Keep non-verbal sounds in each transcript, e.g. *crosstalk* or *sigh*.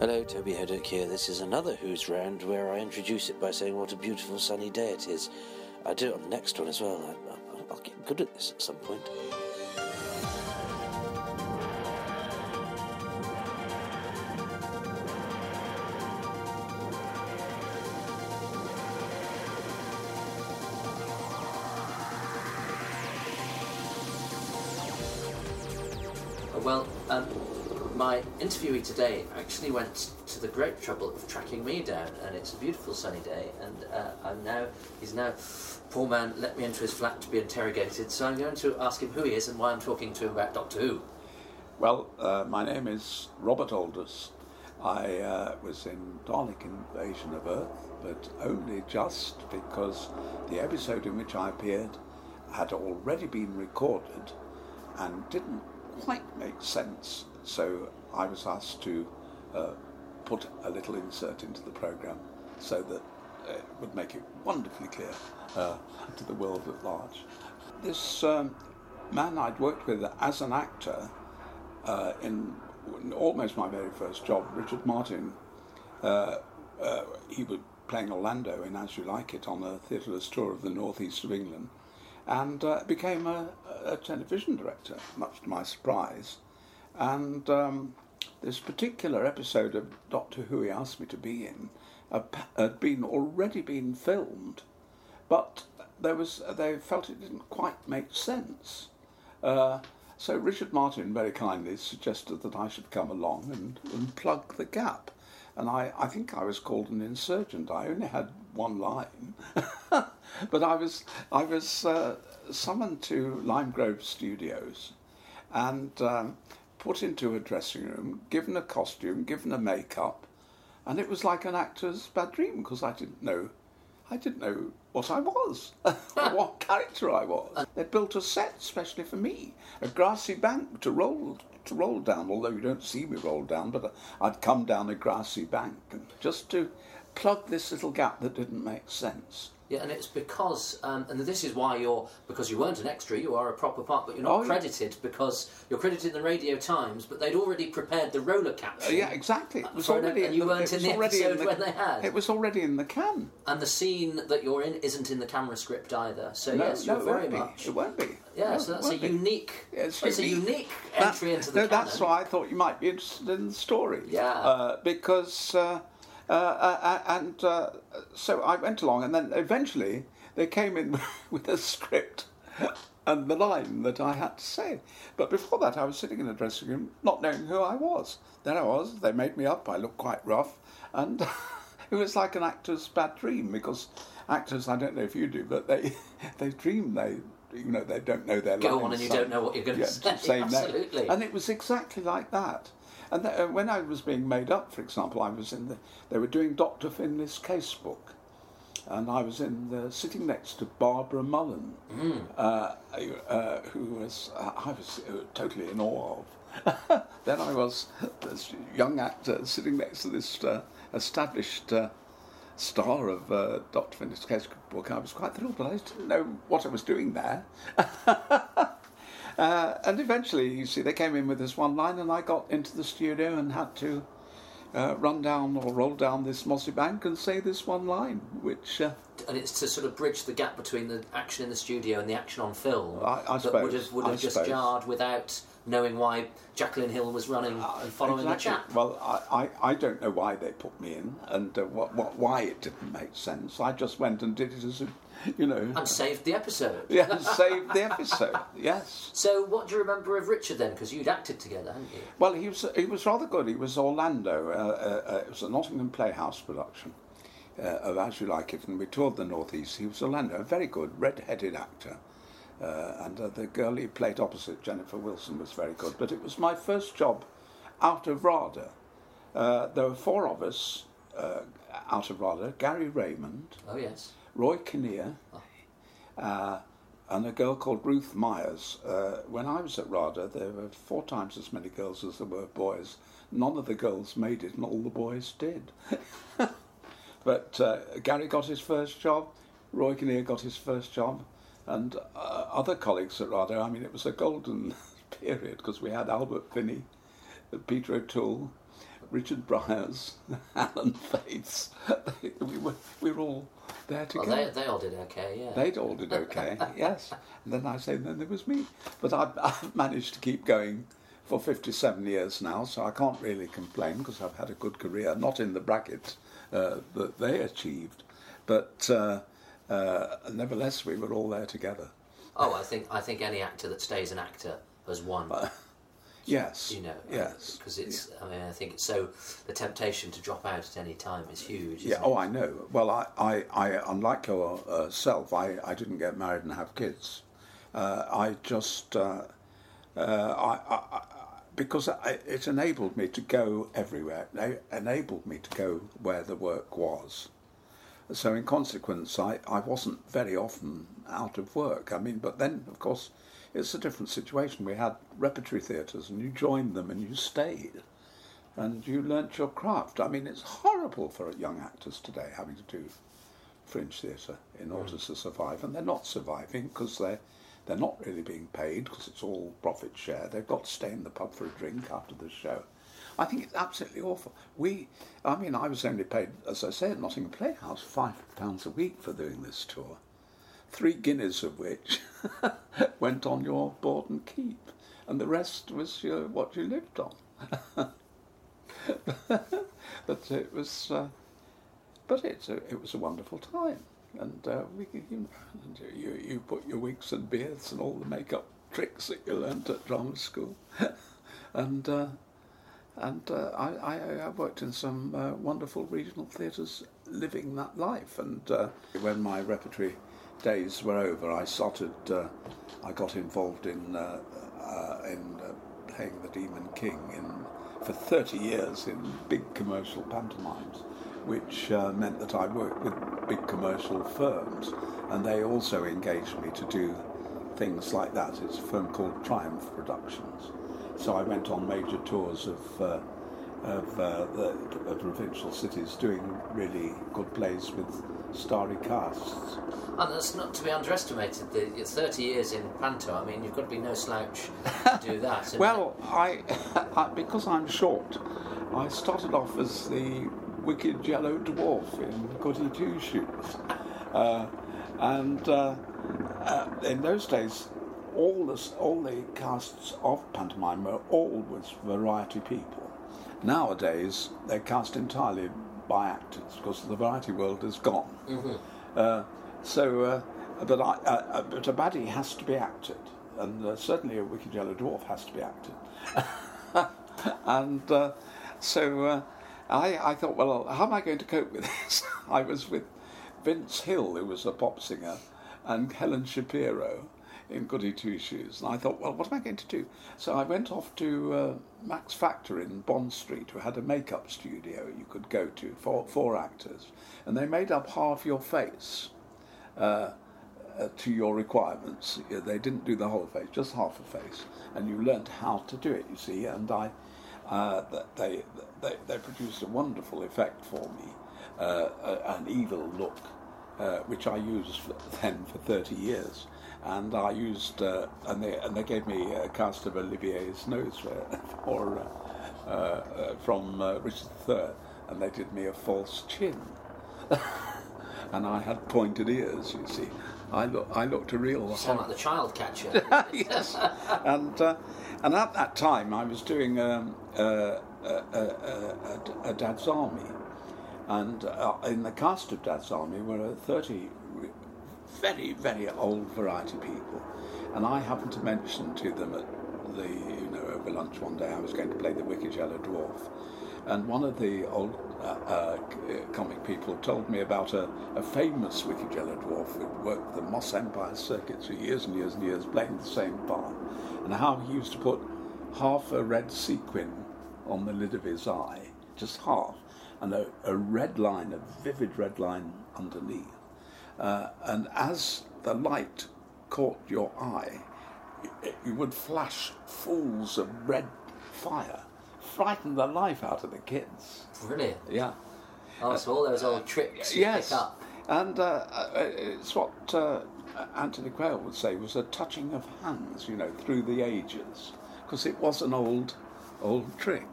Hello, Toby Hadoke here. This is another Who's Round where I introduce it by saying what a beautiful sunny day it is. I do it on the next one as well. I, I, I'll get good at this at some point. My interviewee today actually went to the great trouble of tracking me down, and it's a beautiful sunny day, and uh, I'm now, he's now, poor man, let me into his flat to be interrogated, so I'm going to ask him who he is and why I'm talking to him about Doctor Who. Well, uh, my name is Robert Aldous. I uh, was in Dalek Invasion of Earth, but only just because the episode in which I appeared had already been recorded and didn't quite make sense. So I was asked to uh, put a little insert into the program so that it would make it wonderfully clear uh, to the world at large. This um, man I'd worked with as an actor uh, in almost my very first job, Richard Martin, uh, uh, he was playing Orlando in As You Like It on a theatreless tour of the northeast of England and uh, became a, a, television director, much to my surprise. And um, this particular episode of Doctor Who he asked me to be in had been already been filmed, but there was they felt it didn't quite make sense. Uh, so Richard Martin very kindly suggested that I should come along and, and plug the gap. And I, I think I was called an insurgent. I only had one line. *laughs* but I was, I was uh, summoned to Lime Grove Studios and um, put into a dressing room, given a costume, given a makeup, and it was like an actor's bad dream because I didn't know, I didn't know what I was, *laughs* what character I was. They built a set specially for me, a grassy bank to roll to roll down. Although you don't see me roll down, but uh, I'd come down a grassy bank just to plug this little gap that didn't make sense. Yeah, and it's because, um, and this is why you're, because you weren't an extra, you are a proper part, but you're not Oh, yeah. credited because you're credited in the Radio Times, but they'd already prepared the roller Uh, caption. yeah, exactly. It was an- already. and you the- weren't in the episode when they had. It was already in the can. And the scene that you're in isn't in the camera script either. So No, yes, no, you're very be. much. It won't be. Yeah, No, so that's a unique. Yeah, it's it's a unique. That- entry into the no, canon. that's why I thought you might be interested in the story. Yeah. Uh, because, uh, uh, uh, and uh, so I went along, and then eventually they came in *laughs* with a script and the line that I had to say. But before that, I was sitting in a dressing room, not knowing who I was. There I was. They made me up. I looked quite rough, and *laughs* it was like an actor's bad dream because actors, I don't know if you do, but they *laughs* they dream they. You know, they don't know their Go lines. on and you so- don't know what you're going to yeah, say. say. Absolutely. And it was exactly like that. And th- uh, when I was being made up, for example, I was in the. They were doing Dr. Finlay's casebook, and I was in the sitting next to Barbara Mullen, uh, uh, who was uh, I was uh, totally in awe of. *laughs* then I was this young actor sitting next to this uh, established. Uh, Star of uh, Dr. Finlay's casebook, I was quite thrilled, but I didn't know what I was doing there. *laughs* Uh, and eventually, you see, they came in with this one line, and I got into the studio and had to uh, run down or roll down this mossy bank and say this one line, which uh, and it's to sort of bridge the gap between the action in the studio and the action on film. I- I that would suppose, have would I have just suppose. jarred without knowing why Jacqueline Hill was running and following exactly. the chap. Well, I, I, I don't know why they put me in and uh, what, what, why it didn't make sense. I just went and did it as a, *laughs* you know, And saved the episode. *laughs* yeah, *laughs* saved the episode. Yes. So, what do you remember of Richard then? Because you'd acted together, hadn't you? Well, he was he was rather good. He was Orlando. Uh, uh, uh, it was a Nottingham Playhouse production uh, of As You Like It, and we toured the northeast. He was Orlando, a very good red-headed actor, uh, and uh, the girl he played opposite, Jennifer Wilson, was very good. But it was my first job out of RADA. Uh, there were four of us uh, out of RADA: Gary Raymond, Oh yes. Roy Kinnear, uh, and a girl called Ruth Myers. Uh, when I was at RADA, there were four times as many girls as there were boys. None of the girls made it, and all the boys did. *laughs* but uh, Gary got his first job, Roy Kinnear got his first job, and uh, other colleagues at RADA. I mean, it was a golden *laughs* period because we had Albert Finney, Peter O'Toole, Richard Briers, *laughs* Alan Bates. *laughs* we were we were all there Well, together. they, they all did okay, yeah. They'd all did okay, *laughs* yes. And then I say, then there was me. But I've, I've managed to keep going for 57 years now, so I can't really complain because I've had a good career, not in the bracket uh, that they achieved, but uh, uh, nevertheless, we were all there together. Oh, I think I think any actor that stays an actor has won. Yes. you know, Yes. because it's. I mean, I think it's so. The temptation to drop out at any time is huge. Yeah, oh, it? I know. Well, I, I, I unlike yourself, I, I didn't get married and have kids. Uh, I just, uh, uh, I, I, I, because I, it enabled me to go everywhere. It enabled me to go where the work was. So, in consequence, I, I wasn't very often out of work. I mean, but then, of course, it's a different situation. We had repertory theatres, and you joined them and you stayed and you learnt your craft. I mean, it's horrible for young actors today having to do fringe theatre in mm. order to survive, and they're not surviving because they're they're not really being paid because it's all profit share. They've got to stay in the pub for a drink after the show. I think it's absolutely awful. We, I mean, I was only paid, as I say, at Nottingham Playhouse, five pounds a week for doing this tour, three guineas of which *laughs* went on your board and keep, and the rest was your, what you lived on. *laughs* but it was, uh, but it's a, it was a wonderful time, and uh, we, you, know, you you put your wigs and beards and all the makeup tricks that you learnt at drama school, *laughs* and uh, and uh, I, I I worked in some uh, wonderful regional theatres, living that life, and uh, when my repertory days were over, I started. Uh, I got involved in uh, uh, in uh, playing the Demon King in for 30 years in big commercial pantomimes, which uh, meant that I worked with big commercial firms, and they also engaged me to do things like that. It's a firm called Triumph Productions. So I went on major tours of of uh, the provincial cities, doing really good plays with starry casts. And that's not to be underestimated. The your 30 years in Panto, I mean, you've got to be no slouch to do *laughs* that. Well, I, *laughs* I because I'm short, I started off as the wicked yellow dwarf in Goody Two Shoes, uh, and uh, uh, in those days, all the all the casts of pantomime were always variety people. Nowadays, they're cast entirely by actors because the variety world is gone. Uh, so, uh, but I, uh, uh, but a baddie has to be acted, and uh, certainly a wicked yellow dwarf has to be acted. *laughs* and uh, so uh, I, I thought, well, how am I going to cope with *laughs* this? I was with Vince Hill, who was a pop singer, and Helen Shapiro in Goody Two Shoes. And I thought, well, what am I going to do? So I went off to uh, Max Factor in Bond Street, who had a makeup studio you could go to for, for actors. And they made up half your face uh, uh, to your requirements. They didn't do the whole face, just half a face, and you learnt how to do it. You see, and I, uh, they, they they produced a wonderful effect for me, uh, evil look, uh, which I used *laughs* then for thirty years. And I used, uh, and they and they gave me a cast of Olivier's nose for, *laughs* for uh, uh, uh, from uh, Richard III, and they did me a false chin *laughs* and I had pointed ears. You see, I look, I looked a real. You sound like the child catcher. *laughs* yes, and uh, and at that time I was doing um, uh, a, a, a, a, a Dad's Army, and uh, in the cast of Dad's Army were thirty re- very very old variety people, and I happened to mention to them at the you know over lunch one day I was going to play the Wicked Yellow Dwarf, and one of the old uh, uh, comic people told me about a, a famous Wicked Yellow Dwarf who'd worked the Moss Empire circuits for years and years and years, playing the same part, and how he used to put half a red sequin on the lid of his eye, just half, and a, a red line, a vivid red line underneath. Uh, and as the light caught your eye, it, it would flash falls of red fire, frighten the life out of the kids. Brilliant. Yeah. Oh, so all those old tricks you yes. pick up. And uh, uh, it's what uh, Anthony Quayle would say was a touching of hands, you know, through the ages, because it was an old, old trick.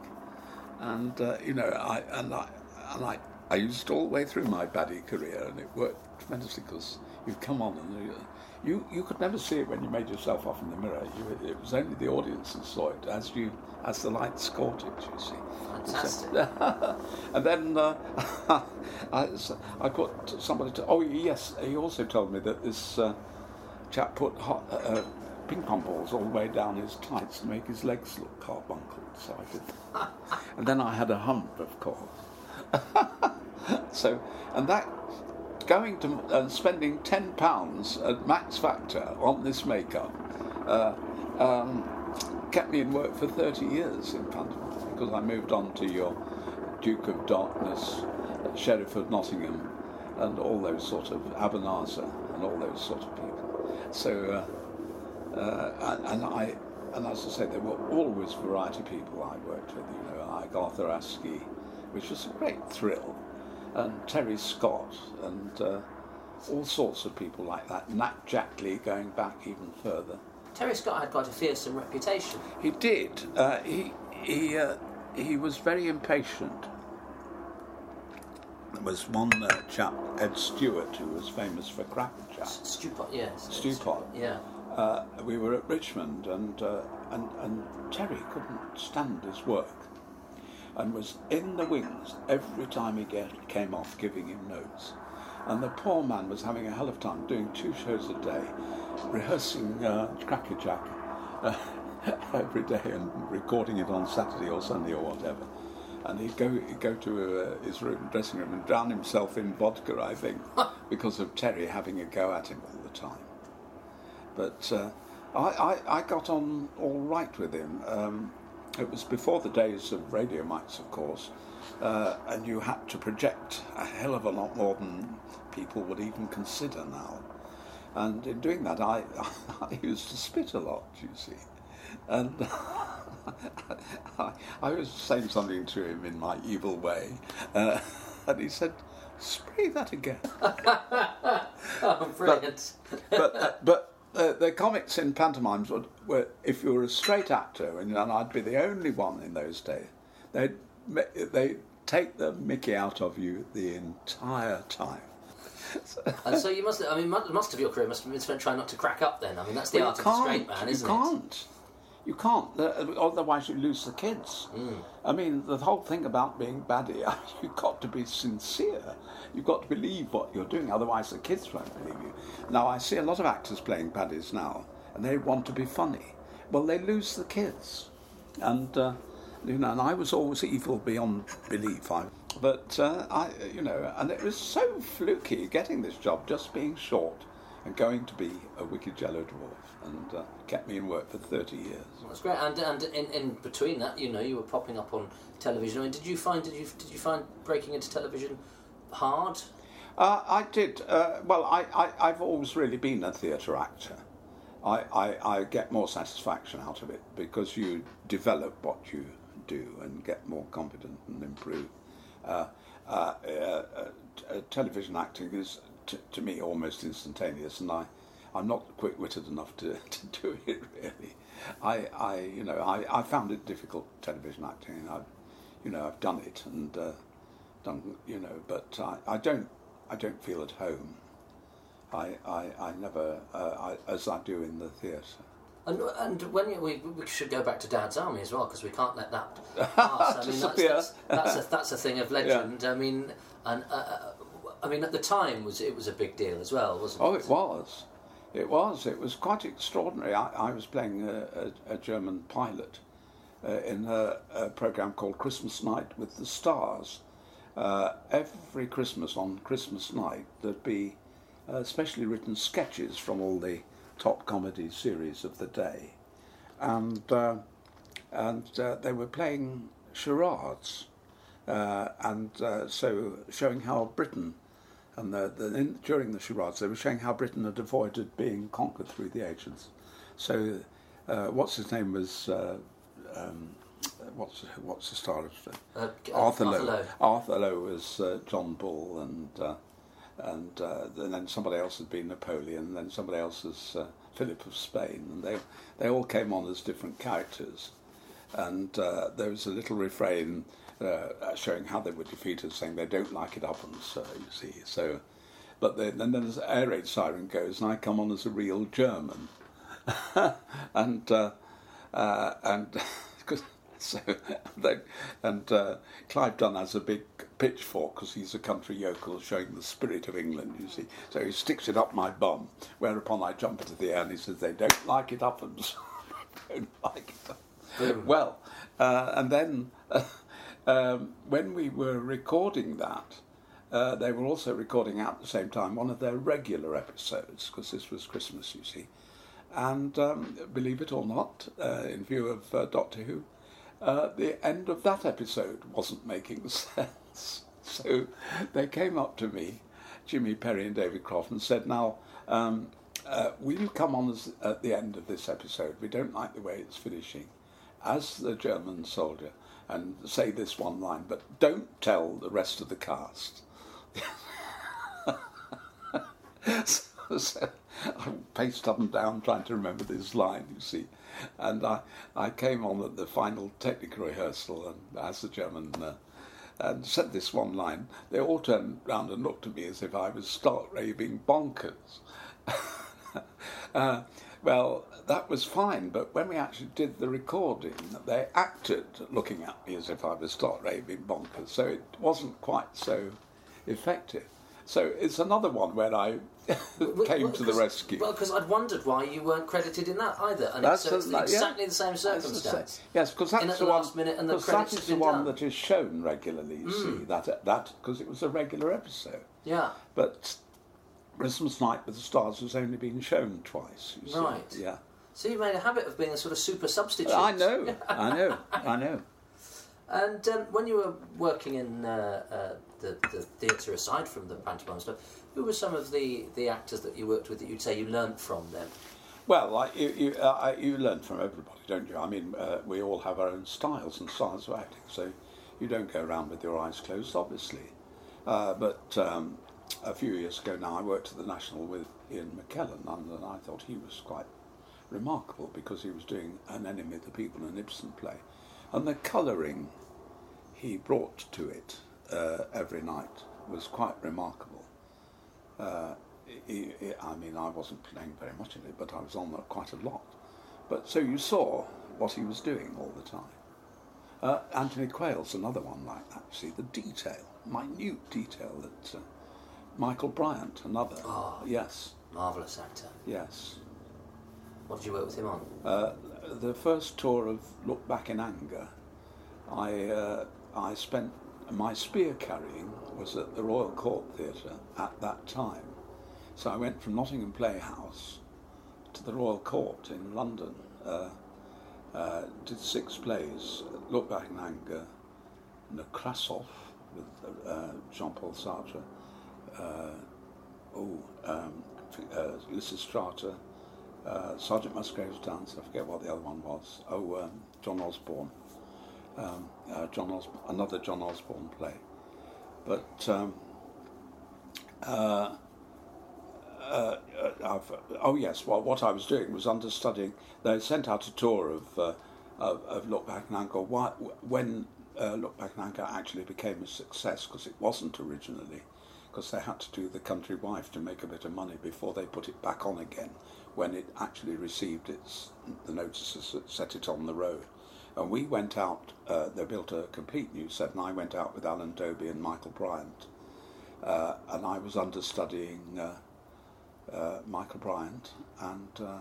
and uh, you know, I and I and I, I used all the way through my baddie career, and it worked tremendously because you come on and you, you you could never see it when you made yourself off in the mirror. You, it was only the audience that saw it as you as the lights caught it. You see. Fantastic. *laughs* and then uh, *laughs* I, I got somebody to. Oh yes, he also told me that this uh, chap put hot, uh, uh, ping pong balls all the way down his tights to make his legs look carbuncled. So I did. *laughs* and then I had a hump, of course. *laughs* so, and that going to and spending ten pounds at Max Factor on this makeup uh, um, kept me in work for thirty years in pantomime because I moved on to your Duke of Darkness, Sheriff of Nottingham, and all those sort of Abanazar and all those sort of people. So, uh, uh, and, and I, and as I say, there were always variety people I worked with. You know, like Arthur Askey, which was a great thrill, and Terry Scott, and uh, all sorts of people like that. Nat Jackley going back even further. Terry Scott had quite a fearsome reputation. He did. Uh, he he uh, he was very impatient. There was one uh, chap, Ed Stewart, who was famous for Crackerjack. Stewpot, yes. Stewpot. Yeah. Uh, we were at Richmond, and, uh, and and Terry couldn't stand his work, and was in the wings every time he get, came off, giving him notes. And the poor man was having a hell of a time doing two shows a day, rehearsing uh, Crackerjack. Uh, *laughs* every day and recording it on Saturday or Sunday or whatever. And he'd go, he'd go to uh, his room, dressing room and drown himself in vodka, I think, *laughs* because of Terry having a go at him all the time. But uh, I, I, I, got on all right with him. Um, it was before the days of radio mics, of course, uh, and you had to project a hell of a lot more than people would even consider now. And in doing that, I, *laughs* I used to spit a lot, you see. And *laughs* I, I, was saying something to him in my evil way, uh, *laughs* and he said, "Spray that again." oh, brilliant! But but, uh, but uh, the comics in pantomimes were, were, if you were a straight actor, and, and I'd be the only one in those days, they they take the Mickey out of you the entire time. *laughs* and so you must, I mean, most of your career must have been spent trying not to crack up then. I mean, that's the well, art of the straight man, isn't you can't. it? You can't, otherwise you lose the kids. Mm. I mean, the whole thing about being baddie, *laughs* you've got to be sincere. You've got to believe what you're doing, otherwise the kids won't believe you. Now, I see a lot of actors playing baddies now, and they want to be funny. Well, they lose the kids. And, uh, you know, and I was always evil beyond belief. I, but, uh, I, you know, and it was so fluky getting this job, just being short and going to be a wicked yellow dwarf and uh, kept me in work for 30 years. That's great. And, and in, in between that, you know, you were popping up on television. I mean, did you find did you did you find breaking into television hard? Uh, I did. Uh, well, I, I, have always really been a theatre actor. I, I, I get more satisfaction out of it because you develop what you do and get more confident and improve. Uh, uh, uh, uh television acting is to, to me almost instantaneous, and I, I'm not quick-witted enough to, *laughs* to do it really. I, I you know, I, I found it difficult television acting, and I've, you know, I've done it and uh, done, you know, but I, I don't, I don't feel at home. I, I, I never, uh, I, as I do in the theatre. And, and when you, we, we should go back to Dad's Army as well because we can't let that *laughs* pass. I mean, that's, that's, that's, a, that's a thing of *laughs* legend. Yeah. I mean, and uh, uh I mean, at the time, was it was a big deal as well, wasn't oh, it? Oh, it was. It was. It was quite extraordinary. I, I was playing a, a, a German pilot uh, in a, a, program called Christmas Night with the Stars. Uh, every Christmas on Christmas night, there'd be uh, specially written sketches from all the top comedy series of the day, and uh, and uh, they were playing charades, uh, and so showing how Britain and the, the, in, during the charades, they were showing how Britain had avoided being conquered through the ancients. So, uh, what's his name was. Uh, um, what's what's the star of uh, uh Arthur, Arthur Lowe. Arthur Lowe was uh, John Bull, and uh, and, and then somebody else had been Napoleon, and then somebody else was Philip of Spain, and they they all came on as different characters, and there was a little refrain uh, showing how they were defeated, saying they don't like it up, and so you see. So, but then, then there's air raid siren goes, and I come on as a real German, *laughs* and uh, uh, and *laughs* so *laughs* they, and uh, Clive Dunn has a big pitchfork because he's a country yokel showing the spirit of England. You see, so he sticks it up my bum. Whereupon I jump into the air, and he says, "They don't like it up, and don't like it up." Well, uh, and then uh, um, when we were recording that, uh, they were also recording at the same time one of their regular episodes because this was Christmas, you see. And um, believe it or not, uh, in view of uh, Doctor Who, uh, the end of that episode wasn't making *laughs* sense. So they came up to me, Jimmy Perry and David Croft, and said, Now, um, uh, will you come on as, at the end of this episode? We don't like the way it's finishing. As the German soldier, and say this one line, but don't tell the rest of the cast. *laughs* so, so I paced up and down trying to remember this line, you see. And I, I came on at the final technical rehearsal and as the German uh, and said this one line. They all turned round and looked at me as if I was stark raving bonkers. *laughs* uh, well, that was fine, but when we actually did the recording, they acted looking at me as if I was stark raving bonkers, so it wasn't quite so effective. So it's another one where I *laughs* came Well, to the rescue. Well, because I'd wondered why you weren't credited in that either, and That's it's, a- yeah. exactly the same That's the same- circumstance. Yes, because that's at the the one. last minute and the that is the one done. that is shown regularly. You see hmm. that that because it was a regular episode, Yeah. but Christmas Night with the Stars has only been shown twice. You see. Right. Yeah. So you made a habit of being a sort of super substitute. I know. *laughs* I know. I know. And um, when you were working in uh, uh, the, the theatre, aside from the pantomime stuff, who were some of the, the actors that you worked with that you'd say you learnt from them? Well, like you, you, uh, you learn from everybody, don't you? I mean, uh, we all have our own styles and styles of acting, so you don't go around with your eyes closed, obviously. Uh, but um, a few years ago now, I worked at the National with Ian McKellen, and I thought he was quite remarkable because he was doing An Enemy of the People, an Ibsen play. And the colouring he brought to it uh, every night was quite remarkable. Uh, he, he- I mean, I wasn't playing very much in it, but I was on there quite a lot. But so you saw what he was doing all the time. Uh, Anthony Quayle's another one like that. See the detail, minute detail that uh, Michael Bryant, another. Ah. Yes, Marvellous actor. yes. What did you work with him on? Uh, the first tour of Look Back in Anger, I uh, I spent my spear carrying was at the Royal Court Theatre at that time. So I went from Nottingham Playhouse to the Royal Court in London. Uh, uh, did six plays: Look Back in Anger, Nekrasov with uh, Jean-Paul Sartre, uh, oh, um, uh, Lysistrata, uh, Sergeant Musgrave's Dance, I forget what the other one was. Oh, um, John Osborne. Um, uh, John Osborne, another John Osborne play. But um, uh, uh, oh yes, well, what I was doing was understudying. They sent out a tour of uh, of, of Look Back in Anger. Why, when Look Back in Anger actually became a success, because it wasn't originally, because they had to do the country wife to make a bit of money before they put it back on again. When it actually received its the notices that set it on the road, and we went out. Uh, they built a complete new set, and I went out with Alan Dobie and Michael Bryant, uh, and I was understudying. Uh, uh, Michael Bryant and uh,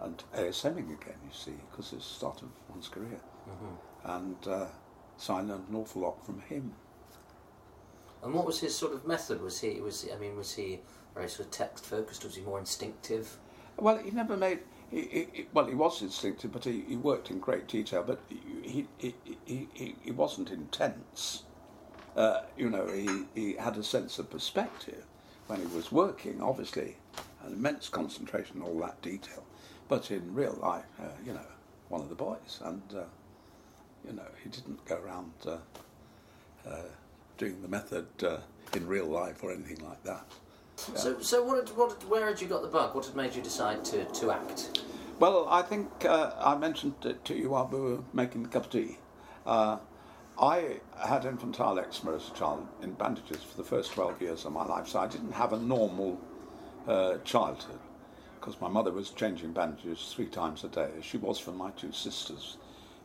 and ASMing again, you see, because it's the start of one's career. And uh, so I learned an awful lot from him. And what was his sort of method? Was he was he, I mean was he very sort of text focused? Was he more instinctive? Well, he never made. He, he, well, he was instinctive, but he, he worked in great detail. But he he, he, he, he wasn't intense. Uh, you know, he, he had a sense of perspective when he was working. Obviously, an immense concentration, all that detail. But in real life, uh, you know, one of the boys, and uh, you know, he didn't go around uh, uh, doing the method uh, in real life or anything like that. So so what, had, what where had you got the bug? What had made you decide to, to act? Well, I think uh, I mentioned it to you while we were making the cup of tea. Uh, I had infantile eczema as a child in bandages for the first 12 years of my life, so I didn't have a normal uh, childhood because my mother was changing bandages three times a day, as she was for my two sisters.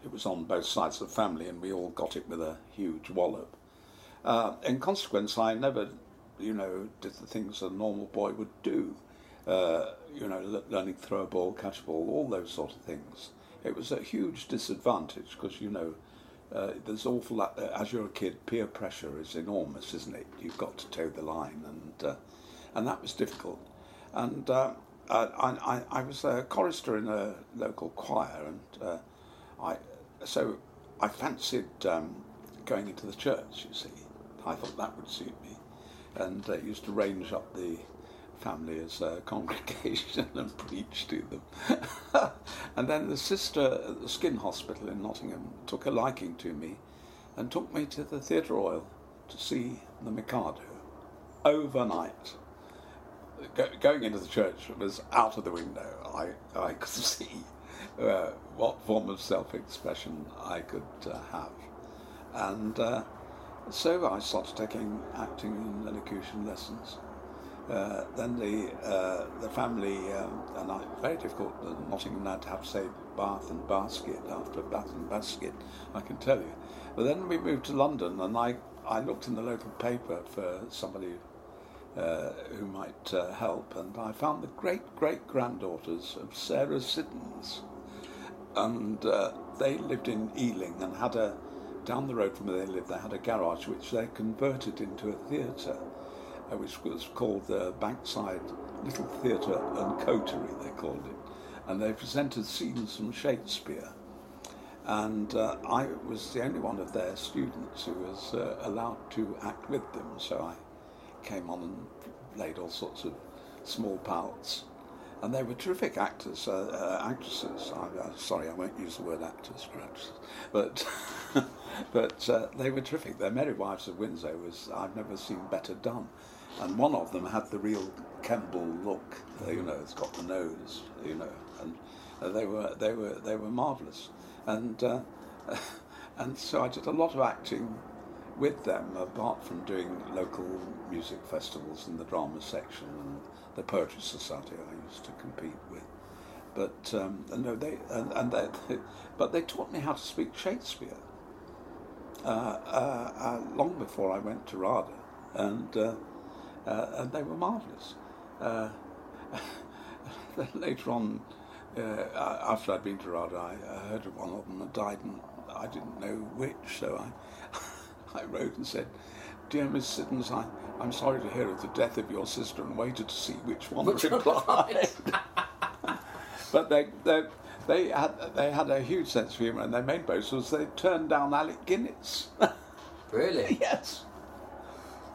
It was on both sides of the family, and we all got it with a huge wallop. Uh, in consequence, I never, you know, did the things a normal boy would do. Uh, you know, learning to throw a ball, catch a ball, all those sort of things. It was a huge disadvantage because, you know, uh, there's awful, uh, as you're a kid, peer pressure is enormous, isn't it? You've got to toe the line, and uh, and that was difficult. And uh, I, I, I was a chorister in a local choir, and uh, I so I fancied um, going into the church. You see, I thought that would suit me, and used to range up the family as a *laughs* congregation and preach to them. *laughs* and then the sister at the Skin Hospital in Nottingham took a liking to me, and took me to the Theatre Royal to see the Mikado overnight go, going into the church was out of the window. I, I could *laughs* see uh, what form of self-expression I could uh, have. And uh, so I started taking acting and elocution lessons. Uh, then the uh, the family um, and I very difficult. uh, Nottingham had to have to say bath and basket after bath and basket. I can tell you. But then we moved to London, and I I looked in the local paper for somebody uh, who might uh, help, and I found the great great granddaughters of Sarah Siddons, and uh, they lived in Ealing and had a down the road from where they lived. They had a garage which they converted into a theatre, uh, which was called the Bankside Little Theatre and Coterie. They called it, and they presented scenes from Shakespeare. And uh, I was the only one of their students who was uh, allowed to act with them, so I came on and played all sorts of small parts. And they were terrific actors, uh, uh, actresses. I, uh, sorry, I won't use the word actors perhaps, but *laughs* but uh, they were terrific. Their Merry Wives of Windsor was I've never seen better done, and one of them had the real Kemble look. uh, You know, it's got the nose. You know, and uh, they were they were they were marvelous, and uh, *laughs* and so I did a lot of acting with them, apart from doing local music festivals in the drama section and the poetry society I used to compete with. But um, no, they and, and they, *laughs* but they taught me how to speak Shakespeare long before I went to RADA, and uh, uh, and they were marvellous. Uh, *laughs* later on, uh, after I'd been to RADA, I, heard of one of them had died, and I didn't know which, so I *laughs* I wrote and said, "Dear Miss Siddons, I, I'm sorry to hear of the death of your sister, and waited to see which one Which one replied." *laughs* but they, they they had they had a huge sense of humour, and their main boast was they turned down Alec Guinness. *laughs* Really? yes.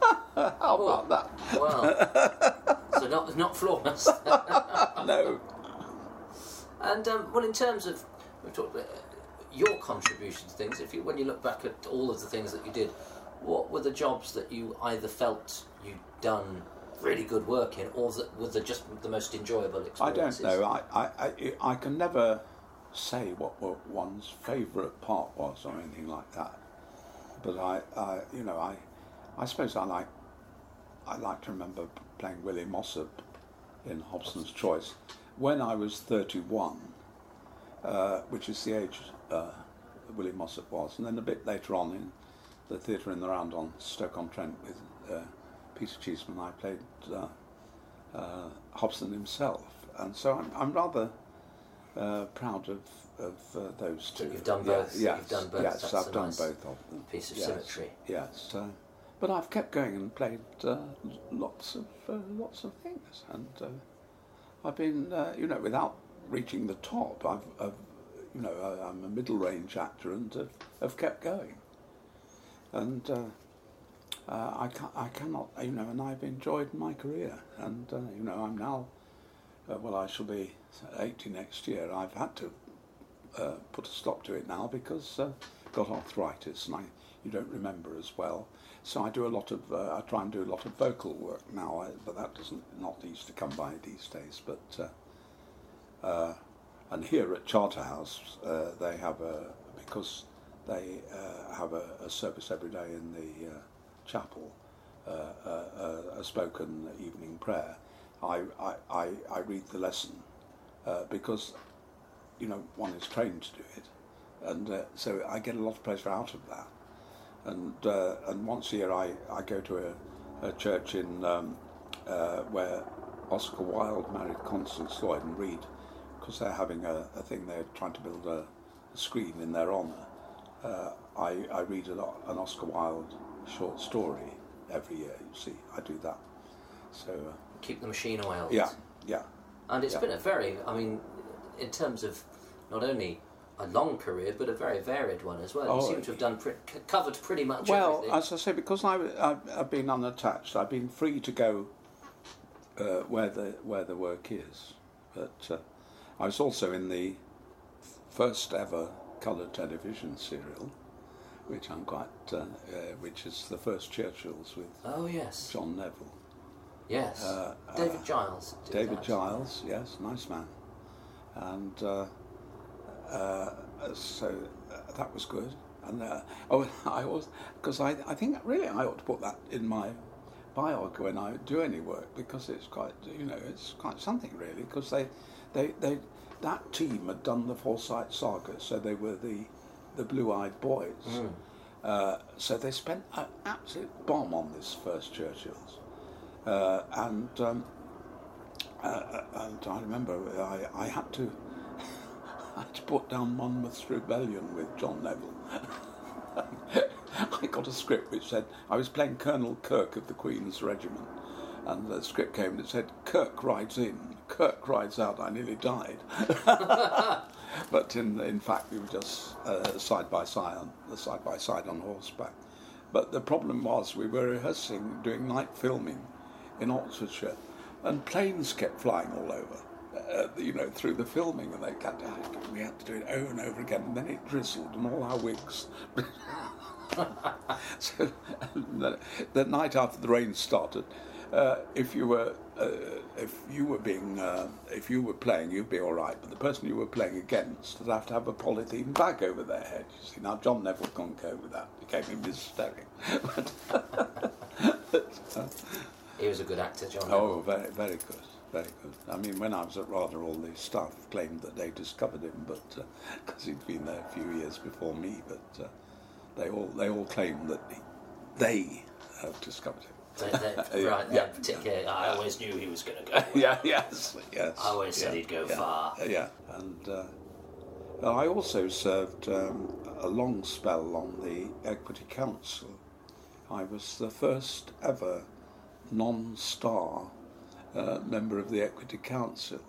*laughs* How about that? Well, *laughs* so not not flawless. No. And um, well, in terms of we've talked about your contribution to things. If you when you look back at all of the things that you did, what were the jobs that you either felt you'd done really good work in, or that were the just the most enjoyable experience. I don't know. I, I, I, I can never say what, one's favourite part was or anything like that. But I, I you know, I, I suppose I like, I like to remember playing Willie Mossop in Hobson's Choice when I was 31, uh, which is the age uh, Willie Mossop was, and then a bit later on in the theatre in the round on Stoke-on-Trent with uh, Peter Cheeseman, I played uh, uh, Hobson himself, and so I'm, I'm rather uh, proud of of uh, those two. You've done Yeah, both, Yes, you've done both, Yes, that's I've done nice both of them. piece of yes, symmetry. Yes, uh, but I've kept going and played uh, lots of uh, lots of things, and uh, I've been, uh, you know, without reaching the top, I've, I've you know, I, I'm a middle range actor and have, have kept going, and. Uh, I, ca- I cannot, you know, and I've enjoyed my career, and uh, you know, I'm now, uh, well, I shall be 80 next year. I've had to uh, put a stop to it now because uh, got arthritis and I, you don't remember as well. So I do a lot of, uh, I try and do a lot of vocal work now, I, but that doesn't not easy to come by these days. But and here at Charterhouse, they have a because they have a, a service every day in the chapel, uh, uh, a spoken evening prayer. I, I, I, read the lesson uh, because, you know, one is trained to do it. And uh, so I get a lot of pleasure out of that. And, and once a year I, I go to a, a church in um, where Oscar Wilde married Constance Lloyd and read, because they're having a, a thing, they're trying to build a, a screen in their honour. Uh, I, I read an Oscar Wilde short story every year, you see. I do that. So, uh, Keep the machine oiled. yeah, yeah. And it's Yeah. been a very, I mean, in terms of not only a long career, but a very varied one as well. Oh, you seem to have done pre- covered pretty much Well, everything. as I say, because I, I've, I've been unattached, I've been free to go uh, where the where the work is. But uh, I was also in the first ever colour television serial, which I'm quite, uh, uh, which is the first Churchills with oh yes, John Neville, yes. uh, David uh, Giles. David that. Giles, yes, nice man, and uh, uh, so uh, that was good. And uh, oh, *laughs* I was because I, I think really I ought to put that in my biog when I do any work because it's quite you know it's quite something really because they they they that team had done the Forsyte saga so they were the the blue eyed boys. Uh, so they spent an absolute bomb on this first Churchill's, uh, and um, uh, and I remember I, I had to I *laughs* had to put down Monmouth's Rebellion with John Neville. *laughs* I got a script which said I was playing Colonel Kirk of the Queen's Regiment, and the script came and it said Kirk rides in, Kirk rides out. I nearly died, *laughs* but in in fact we were just uh, side by side on side by side on horseback. But the problem was we were rehearsing, doing night filming in Oxfordshire, and planes kept flying all over. Uh, you know, through the filming, and they kept, we had to do it over and over again, and then it drizzled, and all our wigs. *laughs* so *laughs* the, the night after the rain started, uh, if you were uh, if you were being uh, if you were playing, you'd be all right, but the person you were playing against would have to have a polythene bag over their head. You see, now John Neville couldn't go with that; it became him hysteric. uh, *laughs* He was a good actor, John. Oh, very, very good, very good. I mean, when I was at RADA, all the staff claimed that they discovered him, but because he'd been there a few years before me, but uh, they all they all claimed that he, they have discovered him. They, they, *laughs* Yeah, right, yeah, particularly. I always knew he was going to go. *laughs* yeah, yes, yes. I always said he'd go yeah, far. Yeah, and uh, well, I also served um, a long spell on the Equity Council. I was the first ever non-star uh, member of the Equity Council.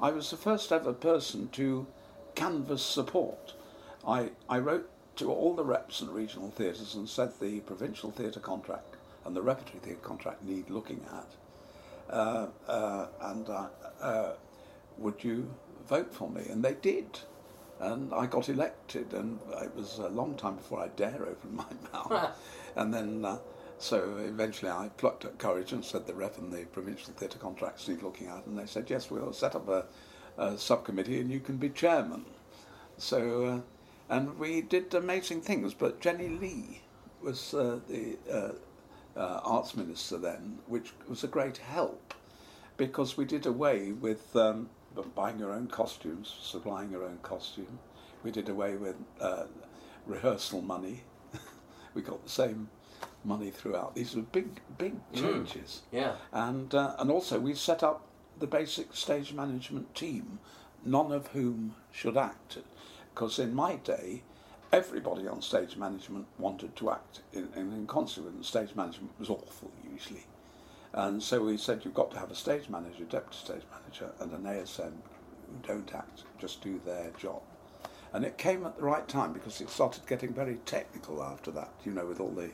I was the first ever person to canvass support. I, I wrote to all the reps and regional theatres and said the provincial theatre contract and the repertory theatre contract need looking at. Uh, uh, and uh, uh, would you vote for me? And they did. And I got elected, and it was a long time before I dare open my *laughs* mouth. and then, uh, so eventually I plucked up courage and said the rep and the provincial theatre contracts need looking at, and they said, yes, we'll set up a, a subcommittee and you can be chairman. So, uh, and we did amazing things, but Jenny Lee was uh, the uh, uh, arts minister then, which was a great help because we did away with um, buying your own costumes, supplying your own costume. We did away with uh, rehearsal money. *laughs* we got the same money throughout. These were big, big changes. Yeah. And, uh, and also, we set up the basic stage management team, none of whom should act. Because in my day, everybody on stage management wanted to act. In, in, in consequence, stage management was awful usually. And so we said, you've got to have a stage manager, deputy stage manager, and an ASM who don't act, just do their job. And it came at the right time because it started getting very technical after that, you know, with all the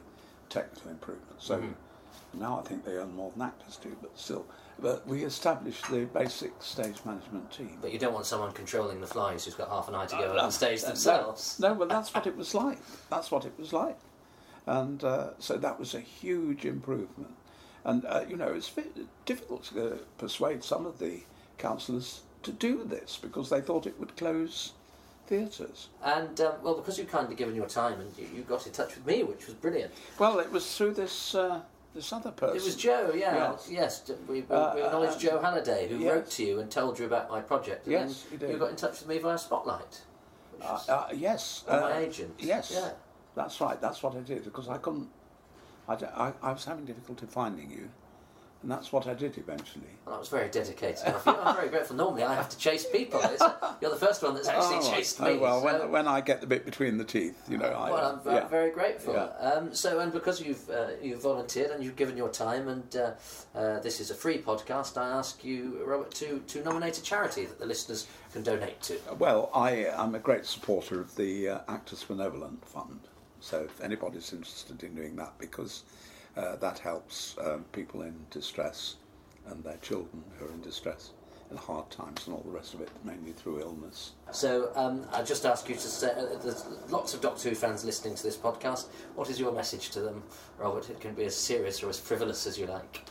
technical improvements. So mm-hmm. Now I think they earn more than actors do, but still. But we established the basic stage management team. But you don't want someone controlling the flies who's got half an eye to go No, on stage themselves. No, but that's what it was like. That's what it was like. And uh, so that was a huge improvement. And, uh, you know, it's a bit difficult to uh, persuade some of the councillors to do this because they thought it would close theatres. And um, well, because you've kindly given your time and you, you got in touch with me, which was brilliant. Well, it was through this uh, this other person. It was Joe, yeah, Yes. yes. We, we, Uh, we acknowledged uh, Joe Halliday, who yes. wrote to you and told you about my project. And Yes, he. You got in touch with me via Spotlight. Uh, uh, yes. Oh, uh, my agent. Yes. Yeah. That's right. That's what I did because I couldn't. I I was having difficulty finding you, and that's what I did eventually. Well, that was very dedicated. I'm very grateful. Normally, I have to chase people. You're the first one that's actually Oh, chased oh, me. well, so- when, when I get the bit between the teeth, you know, I. Well, I'm very, yeah. very grateful. Yeah. Um, so, and because you've uh, you've volunteered and you've given your time, and uh, uh, this is a free podcast, I ask you, Robert, to to nominate a charity that the listeners can donate to. Well, I am a great supporter of the uh, Actors Benevolent Fund. So if anybody's interested in doing that, because uh, that helps um, people in distress and their children who are in distress in hard times and all the rest of it, mainly through illness. So, um, I just ask you to say, uh, there's lots of Doctor Who fans listening to this podcast. What is your message to them, Robert? It can be as serious or as frivolous as you like.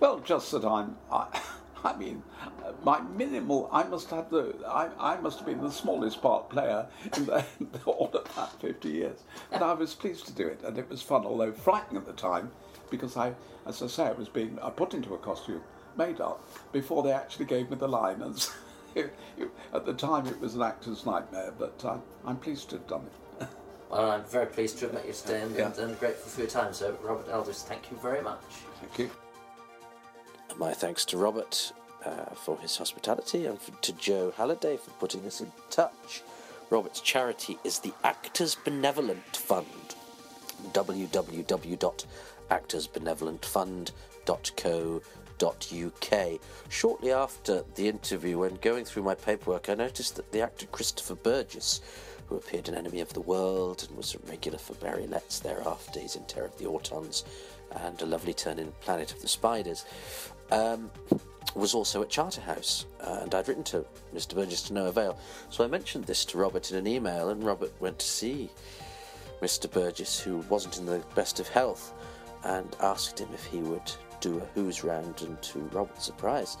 Well, just that I'm. I, I mean, uh, my minimal. I must have the. I, I must have been the smallest part player in the, *laughs* all of that fifty years, but I was pleased to do it, and it was fun, although frightening at the time, because I, as I say, I was being I put into a costume, made up before they actually gave me the line, and so *laughs* it, it, at the time it was an actor's nightmare. But I, I'm pleased to have done it. *laughs* Well, I'm very pleased to have met you today and, Yeah. and, and grateful for your time. So, Robert Elders, thank you very much. Thank you. My thanks to Robert uh, for his hospitality and for, to Joe Halliday for putting us in touch. Robert's charity is the Actors Benevolent Fund. www.actorsbenevolentfund.co.uk. Shortly after the interview, when going through my paperwork, I noticed that the actor Christopher Burgess, who appeared in Enemy of the World and was a regular for Barry Letts thereafter, he's in Terror of the Autons and a lovely turn in Planet of the Spiders, um, was also at Charterhouse, uh, and I'd written to Mr. Burgess to no avail. So I mentioned this to Robert in an email, and Robert went to see Mr. Burgess, who wasn't in the best of health, and asked him if he would do a who's round. And to Robert's surprise,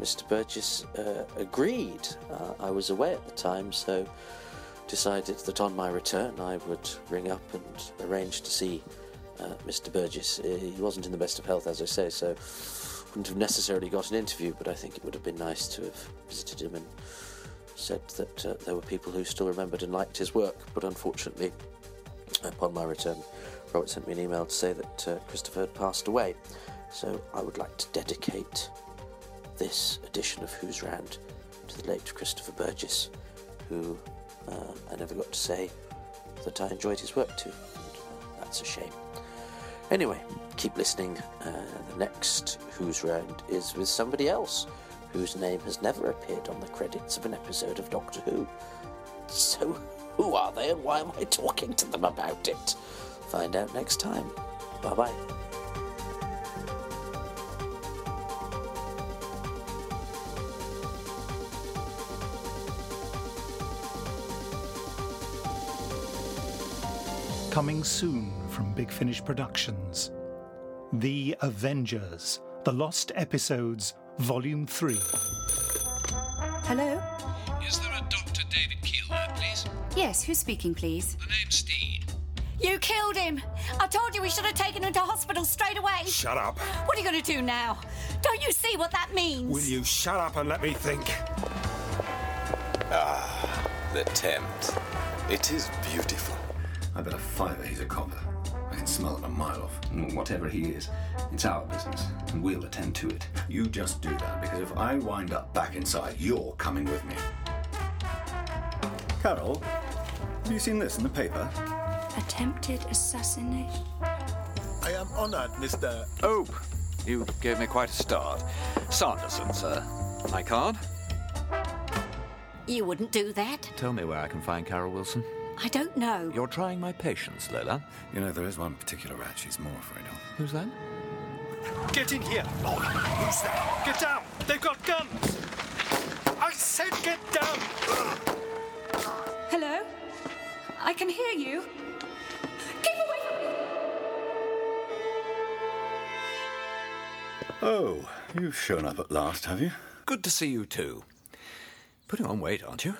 Mr. Burgess uh, agreed. Uh, I was away at the time, so decided that on my return I would ring up and arrange to see uh, Mr. Burgess. Uh, he wasn't in the best of health, as I say, so wouldn't have necessarily got an interview, but I think it would have been nice to have visited him and said that uh, there were people who still remembered and liked his work. But unfortunately, upon my return, Robert sent me an email to say that uh, Christopher had passed away. So I would like to dedicate this edition of Who's Round to the late Christopher Burgess, who uh, I never got to say that I enjoyed his work to. And, uh, that's a shame. Anyway, keep listening. Uh, the next Who's Round is with somebody else whose name has never appeared on the credits of an episode of Doctor Who. So, who are they and why am I talking to them about it? Find out next time. Bye bye. Coming soon from Big Finish Productions. The Avengers, The Lost Episodes, Volume 3. Hello? Is there a Dr. David Keel there, please? Yes, who's speaking, please? The name's Steed. You killed him! I told you we should have taken him to hospital straight away! Shut up. What are you going to do now? Don't you see what that means? Will you shut up and let me think? Ah, the tent. It is beautiful. I bet a fiver he's a copper. I can smell him a mile off. Well, Whatever he is, it's our business, and we'll attend to it. *laughs* You just do that, because if I wind up back inside, you're coming with me. Carol, have you seen this in the paper? Attempted assassination. I am honored, Mr. Oh, you gave me quite a start. Sanderson, sir. My card? You wouldn't do that? Tell me where I can find Carol Wilson. I don't know. You're trying my patience, Lola. You know, there is one particular rat she's more afraid of. Who's that? Get in here! Oh, who's that? Get down! They've got guns! I said get down! Hello? I can hear you. Keep away from me! Oh, you've shown up at last, have you? Good to see you too. Putting on weight, aren't you?